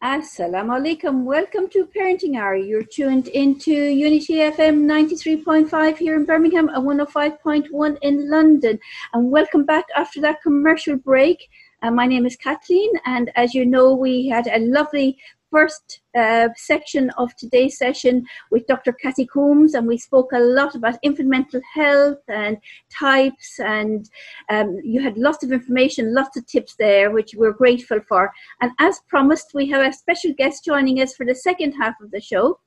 Assalamu alaikum. Welcome to Parenting Hour. You're tuned into Unity FM 93.5 here in Birmingham and 105.1 in London. And welcome back after that commercial break. Uh, my name is Kathleen, and as you know, we had a lovely first uh, section of today's session with Dr. Kathy Coombs, and we spoke a lot about infant mental health and types, and um, you had lots of information, lots of tips there, which we're grateful for. And as promised, we have a special guest joining us for the second half of the show,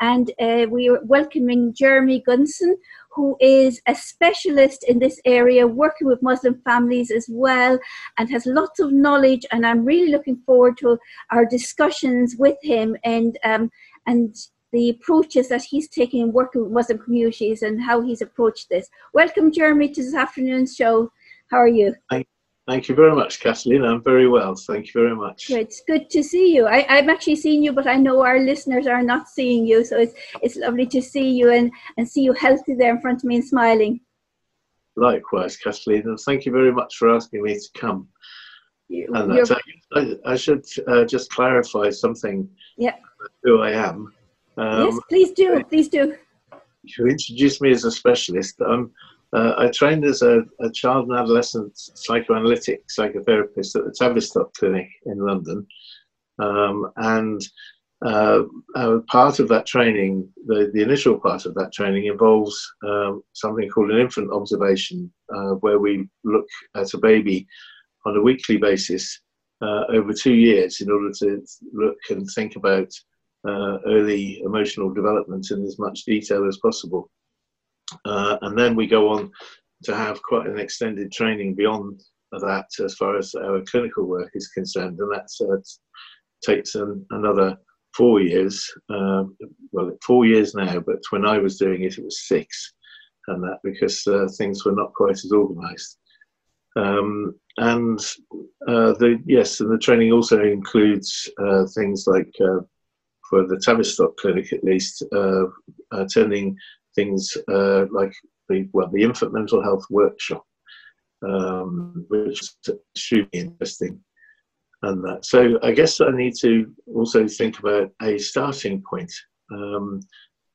and uh, we are welcoming Jeremy Gunson, who is a specialist in this area, working with Muslim families as well, and has lots of knowledge. And I'm really looking forward to our discussions with him and um, and the approaches that he's taking in working with Muslim communities and how he's approached this. Welcome, Jeremy, to this afternoon's show. How are you? Thank, thank you very much, Kathleen. I'm very well. Thank you very much. It's good to see you. I, I'm actually seen you, but I know our listeners are not seeing you. So it's, it's lovely to see you and, and see you healthy there in front of me and smiling. Likewise, Kathleen. And thank you very much for asking me to come. You, and I, I, should uh, just clarify something. Yeah. Who I am. Um, yes, please do. Please do. You introduced me as a specialist. Um, uh, I trained as a, a, child and adolescent psychoanalytic psychotherapist at the Tavistock Clinic in London. Um, and uh, uh, part of that training, the, the initial part of that training, involves um, something called an infant observation, uh, where we look at a baby on a weekly basis uh, over two years in order to look and think about uh, early emotional development in as much detail as possible. Uh, and then we go on to have quite an extended training beyond that as far as our clinical work is concerned, and that uh, takes an, another four years. Um, well, four years now, but when I was doing it, it was six, and that because uh, things were not quite as organised. Um, and uh, the yes, and the training also includes uh, things like uh, for the Tavistock Clinic, at least, uh, turning things uh, like the well, the infant mental health workshop, um, which is extremely interesting. And that. So I guess I need to also think about a starting point um,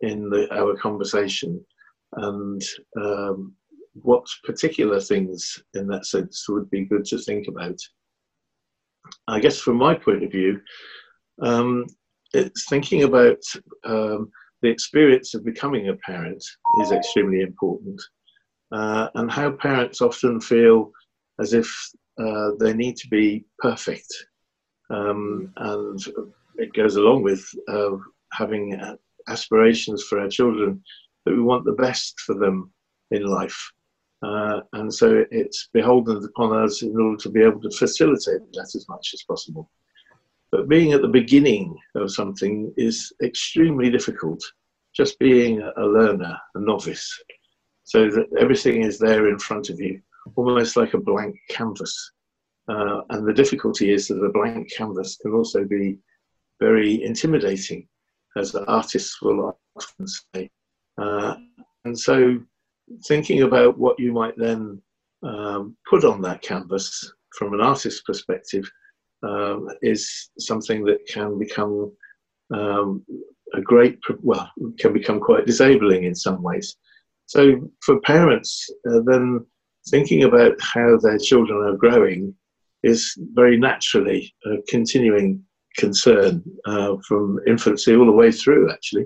in the, our conversation, and um, what particular things in that sense would be good to think about. I guess from my point of view, um, it's thinking about um, the experience of becoming a parent is extremely important, uh, and how parents often feel as if uh, they need to be perfect, um, and it goes along with uh, having aspirations for our children that we want the best for them in life. Uh, and so it's beholden upon us in order to be able to facilitate that as much as possible. But being at the beginning of something is extremely difficult, just being a learner, a novice, so that everything is there in front of you, almost like a blank canvas. Uh, and the difficulty is that a blank canvas can also be very intimidating, as artists will often say. Uh, and so thinking about what you might then um, put on that canvas from an artist's perspective um, is something that can become um, a great, well, can become quite disabling in some ways. So for parents, uh, then thinking about how their children are growing is very naturally a continuing concern uh, from infancy all the way through, actually.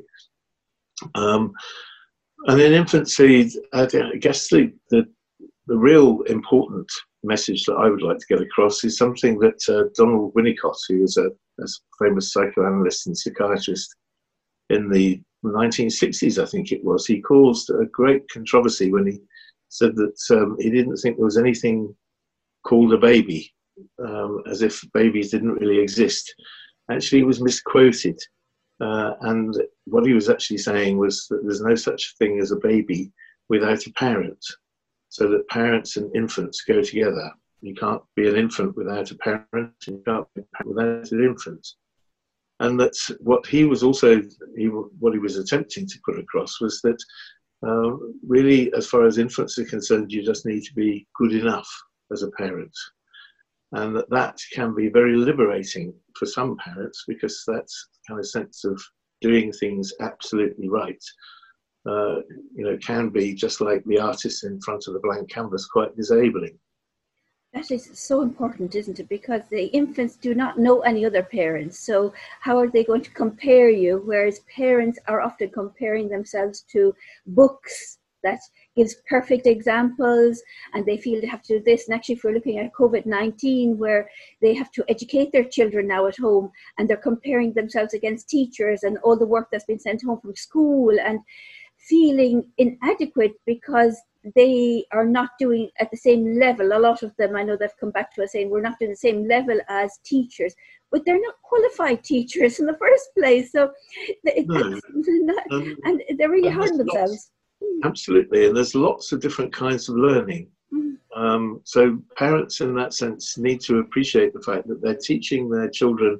Um, and in infancy, I guess the, the, the, real important message that I would like to get across is something that uh, Donald Winnicott, who was a, a, famous psychoanalyst and psychiatrist in the 1960s, I think it was, he caused a great controversy when he said that um, he didn't think there was anything called a baby, um, as if babies didn't really exist. Actually, he was misquoted. Uh, and what he was actually saying was that there's no such thing as a baby without a parent, so that parents and infants go together. You can't be an infant without a parent, and you can't be without an infant. And that's what he was also, he, what he was attempting to put across was that uh, really, as far as infants are concerned, you just need to be good enough as a parent. and that that can be very liberating for some parents because that's kind of sense of doing things absolutely right. Uh, you know, can be just like the artist in front of the blank canvas, quite disabling. That is so important, isn't it? Because the infants do not know any other parents. So, how are they going to compare you? Whereas parents are often comparing themselves to books that gives perfect examples and they feel they have to do this. And actually, if we're looking at COVID 19, where they have to educate their children now at home and they're comparing themselves against teachers and all the work that's been sent home from school and feeling inadequate because they are not doing at the same level. A lot of them, I know, they've come back to us saying we're not doing the same level as teachers, but they're not qualified teachers in the first place. So, no. not, um, and they're really hard on themselves. Absolutely, and there's lots of different kinds of learning. Mm. Um, so parents, in that sense, need to appreciate the fact that they're teaching their children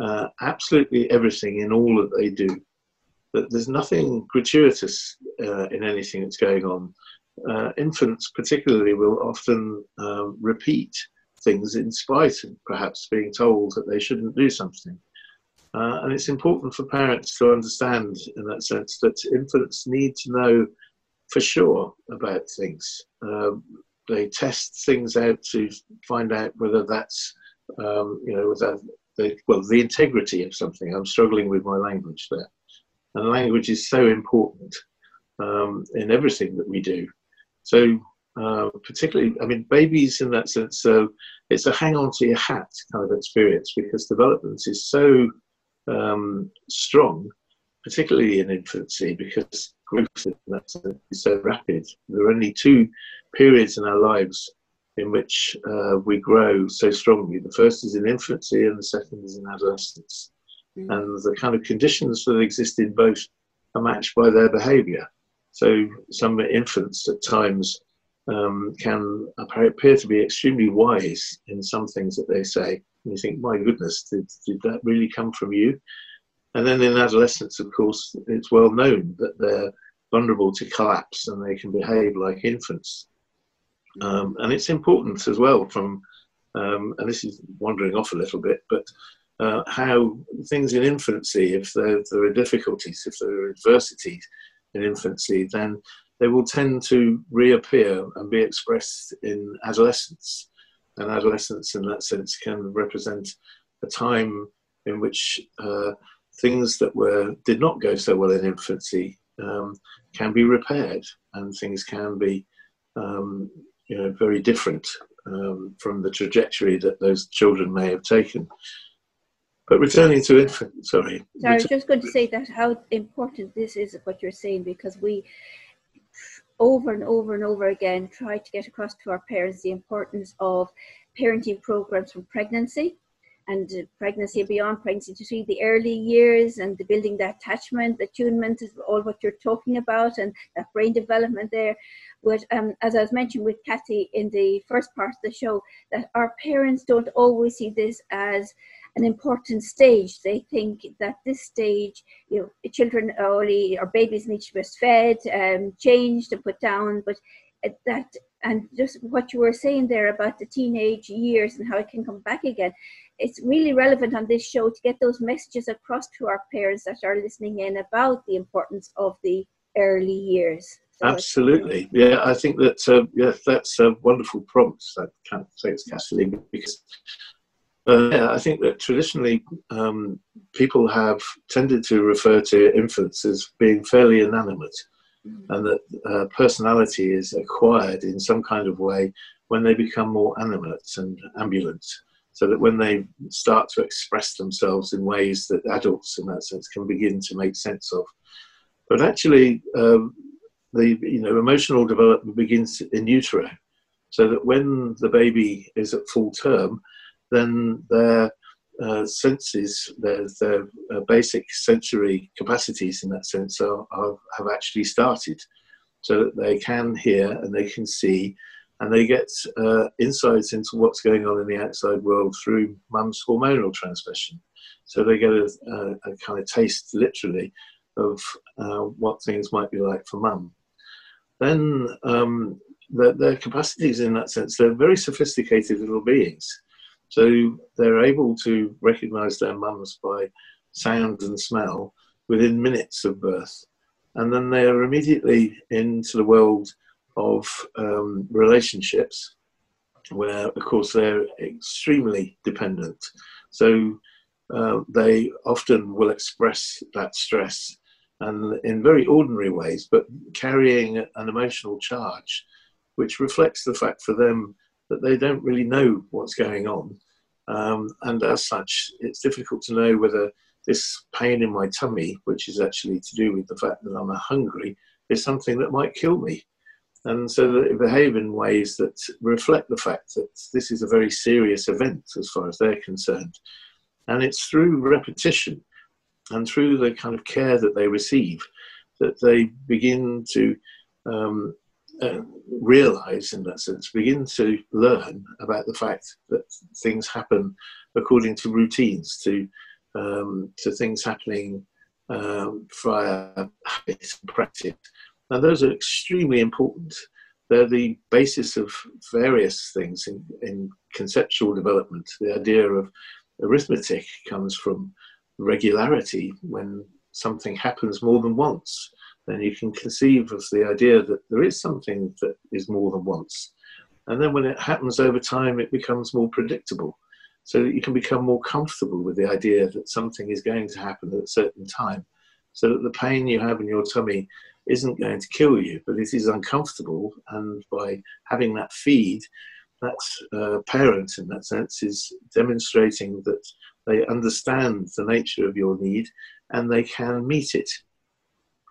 uh, absolutely everything in all that they do. That there's nothing gratuitous uh, in anything that's going on. Uh, infants, particularly, will often um, repeat things in spite of perhaps being told that they shouldn't do something. Uh, and it's important for parents to understand, in that sense, that infants need to know for sure about things. Um, they test things out to find out whether that's, um, you know, whether the, well, the integrity of something. I'm struggling with my language there. And language is so important um, in everything that we do. So, uh, particularly, I mean, babies in that sense, so it's a hang on to your hat kind of experience because development is so um, strong, particularly in infancy, because growth in that sense is so rapid. There are only two periods in our lives in which uh, we grow so strongly. The first is in infancy, and the second is in adolescence. And the kind of conditions that exist in both are matched by their behaviour. So some infants at times um, can appear to be extremely wise in some things that they say, and you think, my goodness, did, did that really come from you? And then in adolescence, of course, it's well known that they're vulnerable to collapse and they can behave like infants. Um, and it's important as well from, um, and this is wandering off a little bit, but uh, how things in infancy, if there, there, are difficulties, if there are adversities in infancy, then they will tend to reappear and be expressed in adolescence and adolescence in that sense can represent a time in which uh, things that were did not go so well in infancy um, can be repaired and things can be um, you know very different um, from the trajectory that those children may have taken. But returning to infant, sorry. I was just going to say that how important this is what you're saying because we over and over and over again try to get across to our parents the importance of parenting programs from pregnancy and pregnancy beyond pregnancy to see the early years and the building that attachment, the attunement is all what you're talking about and that brain development there. But um, as I was mentioning with Kathy in the first part of the show, that our parents don't always see this as an important stage. They think that this stage, you know, children only or babies need to be fed, um, changed and put down, but that and just what you were saying there about the teenage years and how it can come back again it's really relevant on this show to get those messages across to our parents that are listening in about the importance of the early years. So absolutely. Yeah i think that uh, yeah that's a wonderful prompt i can't say it's Kathleen because uh, yeah, I think that traditionally um, people have tended to refer to infants as being fairly inanimate, mm. and that uh, personality is acquired in some kind of way when they become more animate and ambulant. So that when they start to express themselves in ways that adults, in that sense, can begin to make sense of. But actually, um, the you know emotional development begins in utero, so that when the baby is at full term, then their uh, senses, their, their uh, basic sensory capacities in that sense are, are, have actually started so that they can hear and they can see and they get uh, insights into what's going on in the outside world through mum's hormonal transmission. So they get a, a, a kind of taste, literally, of uh, what things might be like for mum. Then um, their, their capacities, in that sense, they're very sophisticated little beings So they're able to recognize their mums by sound and smell within minutes of birth. And then they are immediately into the world of um, relationships where, of course, they're extremely dependent. So uh, they often will express that stress and in very ordinary ways, but carrying an emotional charge, which reflects the fact for them that they don't really know what's going on. Um, and as such, it's difficult to know whether this pain in my tummy, which is actually to do with the fact that I'm hungry, is something that might kill me. And so they behave in ways that reflect the fact that this is a very serious event as far as they're concerned. And it's through repetition and through the kind of care that they receive that they begin to um, uh, realize, in that sense, begin to learn about the fact that things happen according to routines, to um, to things happening um, via habit and practice. Now, those are extremely important. They're the basis of various things in, in conceptual development. The idea of arithmetic comes from regularity when something happens more than once. Then you can conceive of the idea that there is something that is more than once. And then when it happens over time, it becomes more predictable so that you can become more comfortable with the idea that something is going to happen at a certain time, so that the pain you have in your tummy isn't going to kill you, but it is uncomfortable. And by having that feed, that uh, parent, in that sense, is demonstrating that they understand the nature of your need and they can meet it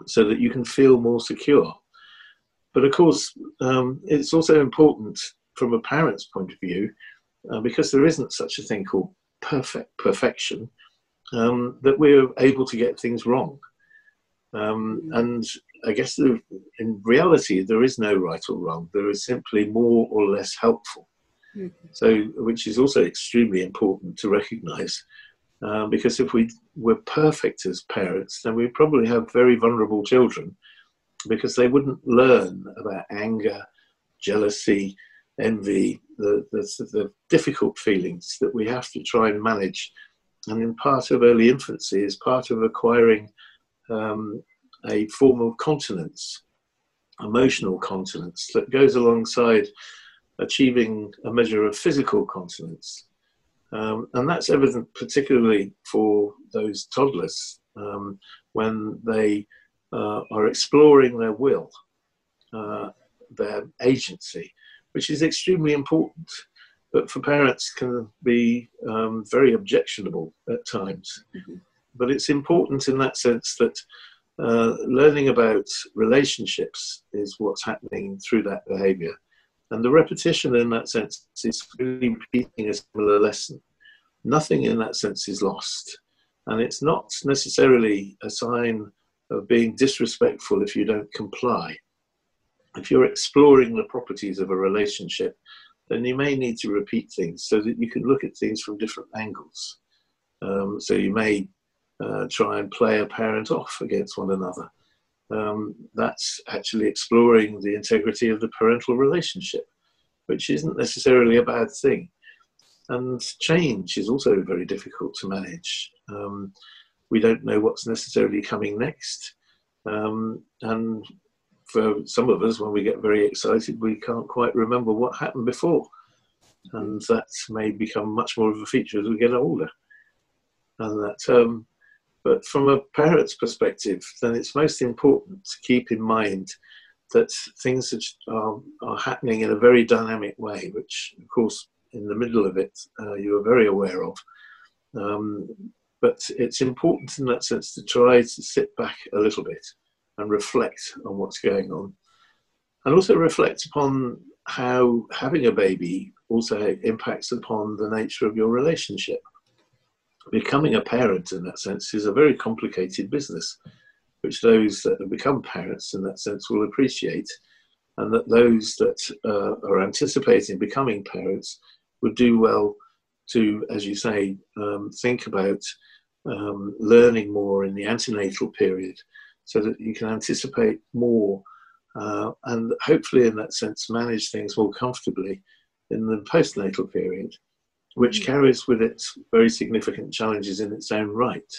so that you can feel more secure. But of course, um, it's also important from a parent's point of view uh, because there isn't such a thing called perfect perfection, um, that we're able to get things wrong. Um, and I guess there, in reality, there is no right or wrong. There is simply more or less helpful. Mm-hmm. So, which is also extremely important to recognise, um, because if we were perfect as parents, then we'd probably have very vulnerable children, because they wouldn't learn about anger, jealousy, envy, the, the, the difficult feelings that we have to try and manage. And in part of early infancy is part of acquiring um, a form of continence, emotional continence, that goes alongside achieving a measure of physical continence. Um, and that's evident particularly for those toddlers um, when they uh, are exploring their will, uh, their agency, which is extremely important, but for parents can be um, very objectionable at times. Mm-hmm. But it's important in that sense that uh, learning about relationships is what's happening through that behavior. And the repetition in that sense is really repeating a similar lesson. Nothing in that sense is lost. And it's not necessarily a sign of being disrespectful if you don't comply if you're exploring the properties of a relationship, then you may need to repeat things so that you can look at things from different angles. Um, so you may uh, try and play a parent off against one another. Um, that's actually exploring the integrity of the parental relationship, which isn't necessarily a bad thing. And change is also very difficult to manage. Um, we don't know what's necessarily coming next. Um, and for some of us, when we get very excited, we can't quite remember what happened before. And that may become much more of a feature as we get older. And that, um, but from a parent's perspective, then it's most important to keep in mind that things are, are happening in a very dynamic way, which, of course, in the middle of it, uh, you are very aware of. Um, but it's important in that sense to try to sit back a little bit and reflect on what's going on. And also reflect upon how having a baby also impacts upon the nature of your relationship. Becoming a parent, in that sense, is a very complicated business, which those that have become parents, in that sense, will appreciate, and that those that uh, are anticipating becoming parents would do well to, as you say, um, think about um, learning more in the antenatal period so that you can anticipate more uh, and hopefully, in that sense, manage things more comfortably in the postnatal period. Which carries with it very significant challenges in its own right.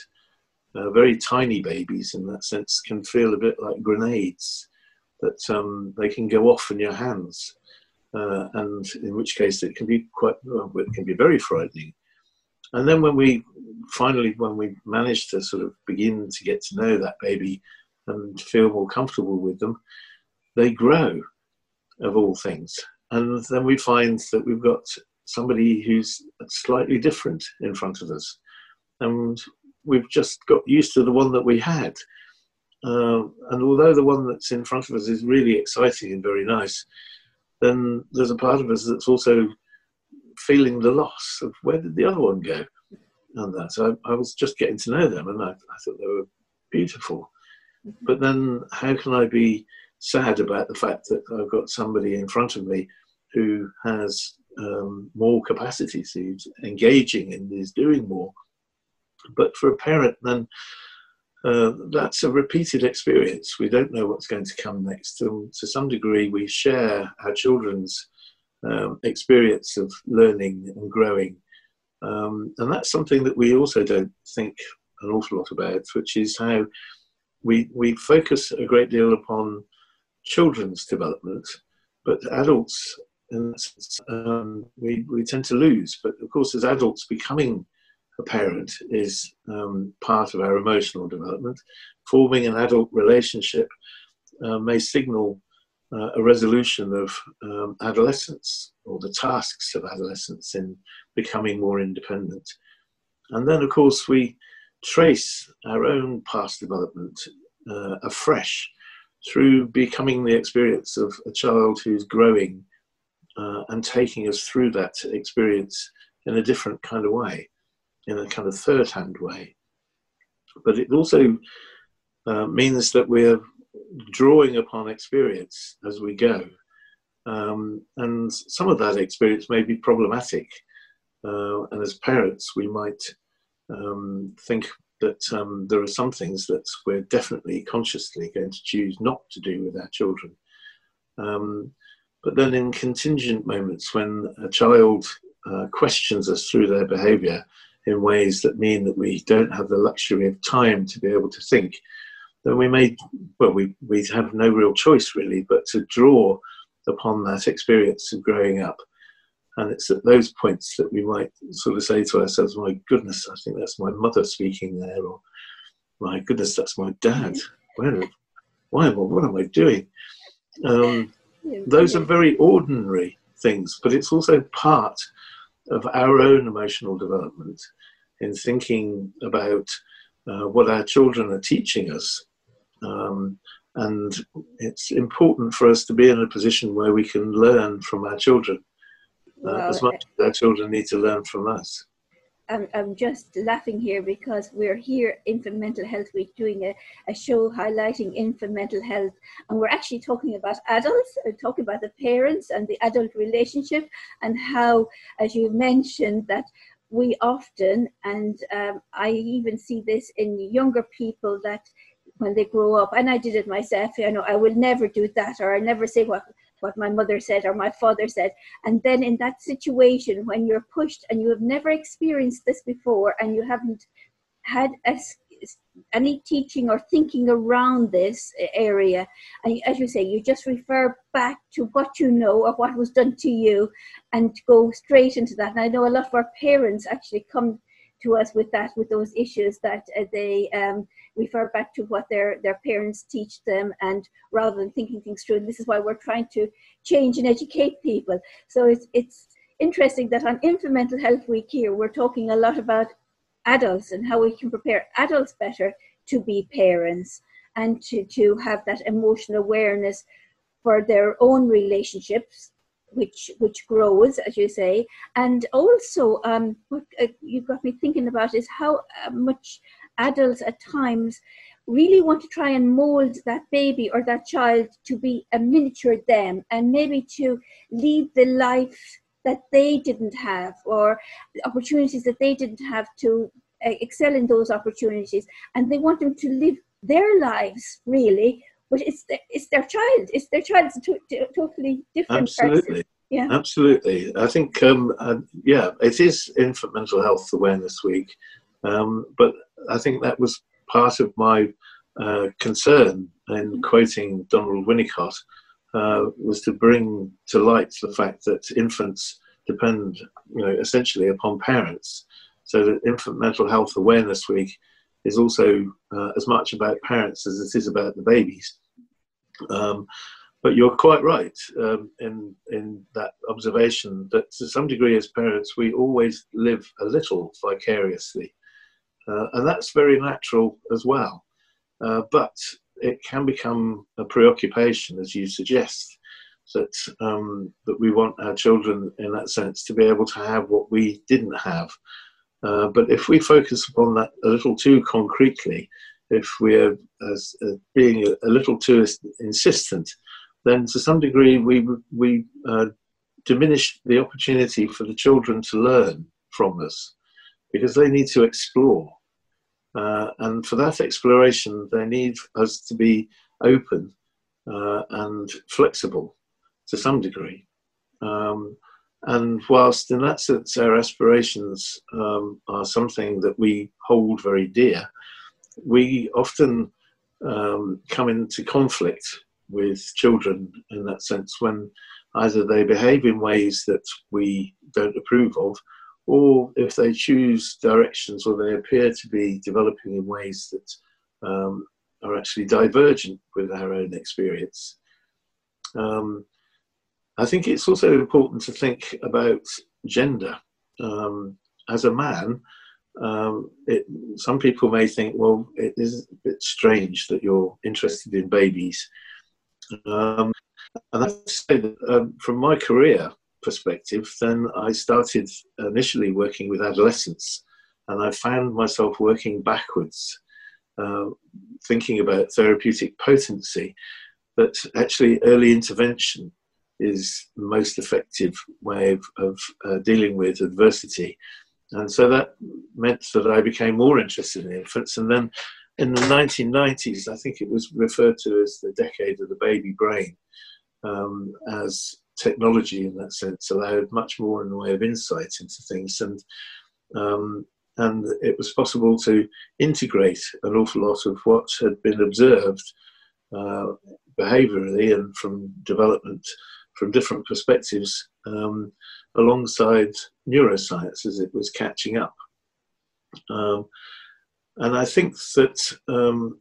Uh, very tiny babies, in that sense, can feel a bit like grenades that um, they can go off in your hands, uh, and in which case it can be quite, well, it can be very frightening. And then when we finally, when we manage to sort of begin to get to know that baby and feel more comfortable with them, they grow, of all things. And then we find that we've got somebody who's slightly different in front of us. And we've just got used to the one that we had. Uh, and although the one that's in front of us is really exciting and very nice, then there's a part of us that's also feeling the loss of where did the other one go? And that. So I, I was just getting to know them and I, I thought they were beautiful. Mm-hmm. But then how can I be sad about the fact that I've got somebody in front of me who has um, more capacities, who's engaging and is doing more. But for a parent, then uh, that's a repeated experience. We don't know what's going to come next. And to some degree, we share our children's um, experience of learning and growing. Um, and that's something that we also don't think an awful lot about, which is how we, we focus a great deal upon children's development, but adults and um, we, we tend to lose. But of course, as adults, becoming a parent is um, part of our emotional development. Forming an adult relationship uh, may signal uh, a resolution of um, adolescence or the tasks of adolescence in becoming more independent. And then, of course, we trace our own past development uh, afresh through becoming the experience of a child who's growing uh, and taking us through that experience in a different kind of way, in a kind of third hand way. But it also uh, means that we're drawing upon experience as we go. Um, and some of that experience may be problematic. Uh, and as parents, we might um, think that um, there are some things that we're definitely consciously going to choose not to do with our children. Um, but then, in contingent moments when a child uh, questions us through their behavior in ways that mean that we don't have the luxury of time to be able to think, then we may, well, we, we have no real choice really but to draw upon that experience of growing up. And it's at those points that we might sort of say to ourselves, my goodness, I think that's my mother speaking there, or my goodness, that's my dad. Where, why am I, what am I doing? Um, those are very ordinary things, but it's also part of our own emotional development in thinking about uh, what our children are teaching us. Um, and it's important for us to be in a position where we can learn from our children uh, well, as much as our children need to learn from us. I'm, I'm just laughing here because we're here Infant Mental Health Week doing a, a show highlighting infant mental health. And we're actually talking about adults, uh, talking about the parents and the adult relationship and how, as you mentioned, that we often, and um, I even see this in younger people that when they grow up, and I did it myself, you know, I will never do that or I never say what what my mother said or my father said. And then in that situation, when you're pushed and you have never experienced this before and you haven't had a, any teaching or thinking around this area, and as you say, you just refer back to what you know or what was done to you and go straight into that. And I know a lot of our parents actually come to us with that, with those issues that uh, they um, refer back to what their, their parents teach them and rather than thinking things through. And this is why we're trying to change and educate people. So it's, it's interesting that on Infant Mental Health Week here, we're talking a lot about adults and how we can prepare adults better to be parents and to, to have that emotional awareness for their own relationships which which grows, as you say, and also um, what uh, you got me thinking about is how uh, much adults at times really want to try and mold that baby or that child to be a miniature them, and maybe to lead the life that they didn't have or opportunities that they didn't have to uh, excel in those opportunities, and they want them to live their lives really but it's the, it's their child. It's their child. It's a to, to, totally different Absolutely. person. Yeah, absolutely. I think, um, uh, yeah, it is Infant Mental Health Awareness Week, um, but I think that was part of my uh, concern in quoting Donald Winnicott uh, was to bring to light the fact that infants depend, you know, essentially upon parents. So that Infant Mental Health Awareness Week is also uh, as much about parents as it is about the babies. Um, but you're quite right um, in in that observation that to some degree as parents we always live a little vicariously, uh, and that's very natural as well. Uh, but it can become a preoccupation, as you suggest, that um, that we want our children, in that sense, to be able to have what we didn't have. Uh, but if we focus upon that a little too concretely, if we're as, uh, being a, a, little too insistent, then to some degree we we uh, diminish the opportunity for the children to learn from us, because they need to explore. Uh, and for that exploration, they need us to be open uh, and flexible to some degree. Um, and whilst in that sense our aspirations um, are something that we hold very dear, we often um, come into conflict with children in that sense when either they behave in ways that we don't approve of or if they choose directions or they appear to be developing in ways that um, are actually divergent with our own experience. Um, I think it's also important to think about gender. Um, as a man, um, it, some people may think, well, it is a bit strange that you're interested in babies. Um, and I say that um, from my career, perspective, then I started initially working with adolescents, and I found myself working backwards, uh, thinking about therapeutic potency, that actually early intervention is the most effective way of, of uh, dealing with adversity. And so that meant that I became more interested in infants. And then in the 1990s, I think it was referred to as the decade of the baby brain, um, as technology in that sense allowed much more in the way of insight into things and um, and it was possible to integrate an awful lot of what had been observed uh, behaviorally and from development from different perspectives um, alongside neuroscience as it was catching up. Um, and I think that um,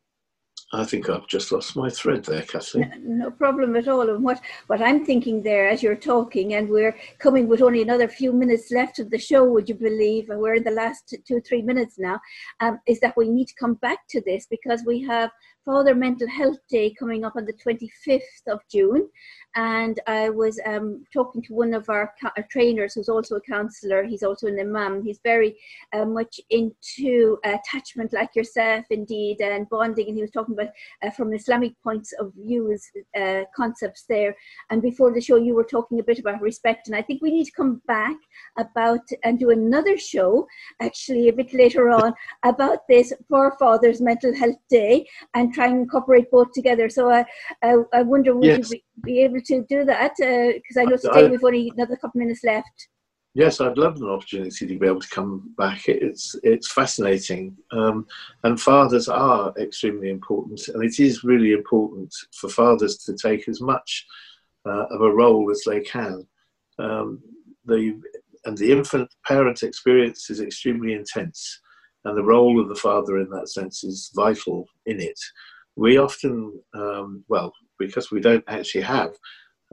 I think I've just lost my thread there, Kathleen. No, problem at all. And what, what I'm thinking there as you're talking, and we're coming with only another few minutes left of the show, would you believe? And we're in the last two, three minutes now, um, is that we need to come back to this because we have Father Mental Health Day coming up on the 25th of June. And I was um, talking to one of our, our, trainers who's also a counselor. He's also an imam. He's very uh, much into attachment, like yourself, indeed, and bonding. And he was talking about uh, from Islamic points of view uh, concepts there. And before the show, you were talking a bit about respect. And I think we need to come back about and do another show, actually, a bit later on, about this for Father's Mental Health Day and try and incorporate both together. So I, I, I wonder would yes. you be, be, able to do that? Because uh, I know today I, we've only another couple minutes left. Yes, I'd love an opportunity to be able to come back. It's it's fascinating, um, and fathers are extremely important, and it is really important for fathers to take as much uh, of a role as they can. Um, the and the infant parent experience is extremely intense and the role of the father in that sense is vital in it. We often, um, well, because we don't actually have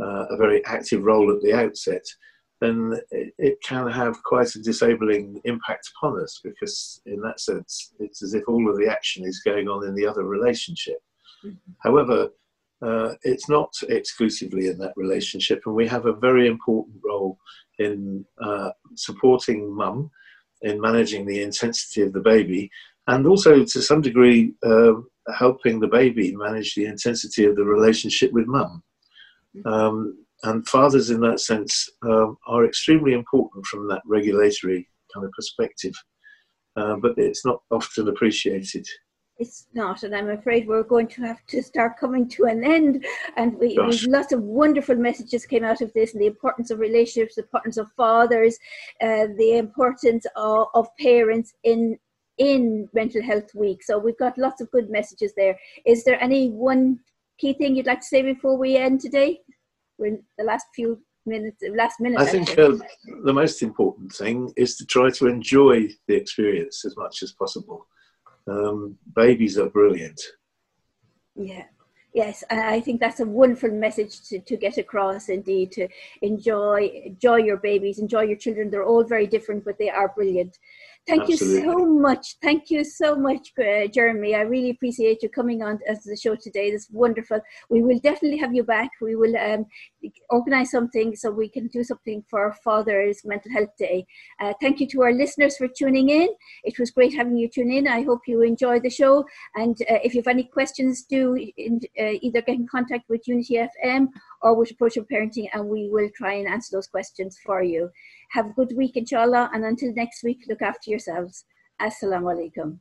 uh, a very active role at the outset, then it, can have quite a disabling impact upon us because, in that sense, it's as if all of the action is going on in the other relationship. Mm-hmm. However, uh, it's not exclusively in that relationship, and we have a very important role in uh, supporting mum in managing the intensity of the baby, and also to some degree uh, helping the baby manage the intensity of the relationship with mum. Um, and fathers, in that sense, um, are extremely important from that regulatory kind of perspective, uh, but it's not often appreciated It's not, and I'm afraid we're going to have to start coming to an end. And we, lots of wonderful messages came out of this, and the importance of relationships, the importance of fathers, uh, the importance of, of parents in in Mental Health Week. So we've got lots of good messages there. Is there any one key thing you'd like to say before we end today? We're in the last few minutes, last minute. I think uh, the most important thing is to try to enjoy the experience as much as possible. Um, babies are brilliant. Yeah. Yes, I think that's a wonderful message to, to get across. Indeed, to enjoy enjoy your babies, enjoy your children. They're all very different, but they are brilliant. Thank Absolutely. you so much. Thank you so much, uh, Jeremy. I really appreciate you coming on as the show today. It's wonderful. We will definitely have you back. We will um, organize something so we can do something for Father's Mental Health Day. Uh, thank you to our listeners for tuning in. It was great having you tune in. I hope you enjoyed the show. And uh, if you have any questions, do in, uh, either get in contact with Unity FM or with Approachable Parenting, and we will try and answer those questions for you. Have a good week, inshallah, and until next week, look after yourselves. Assalamu alaikum.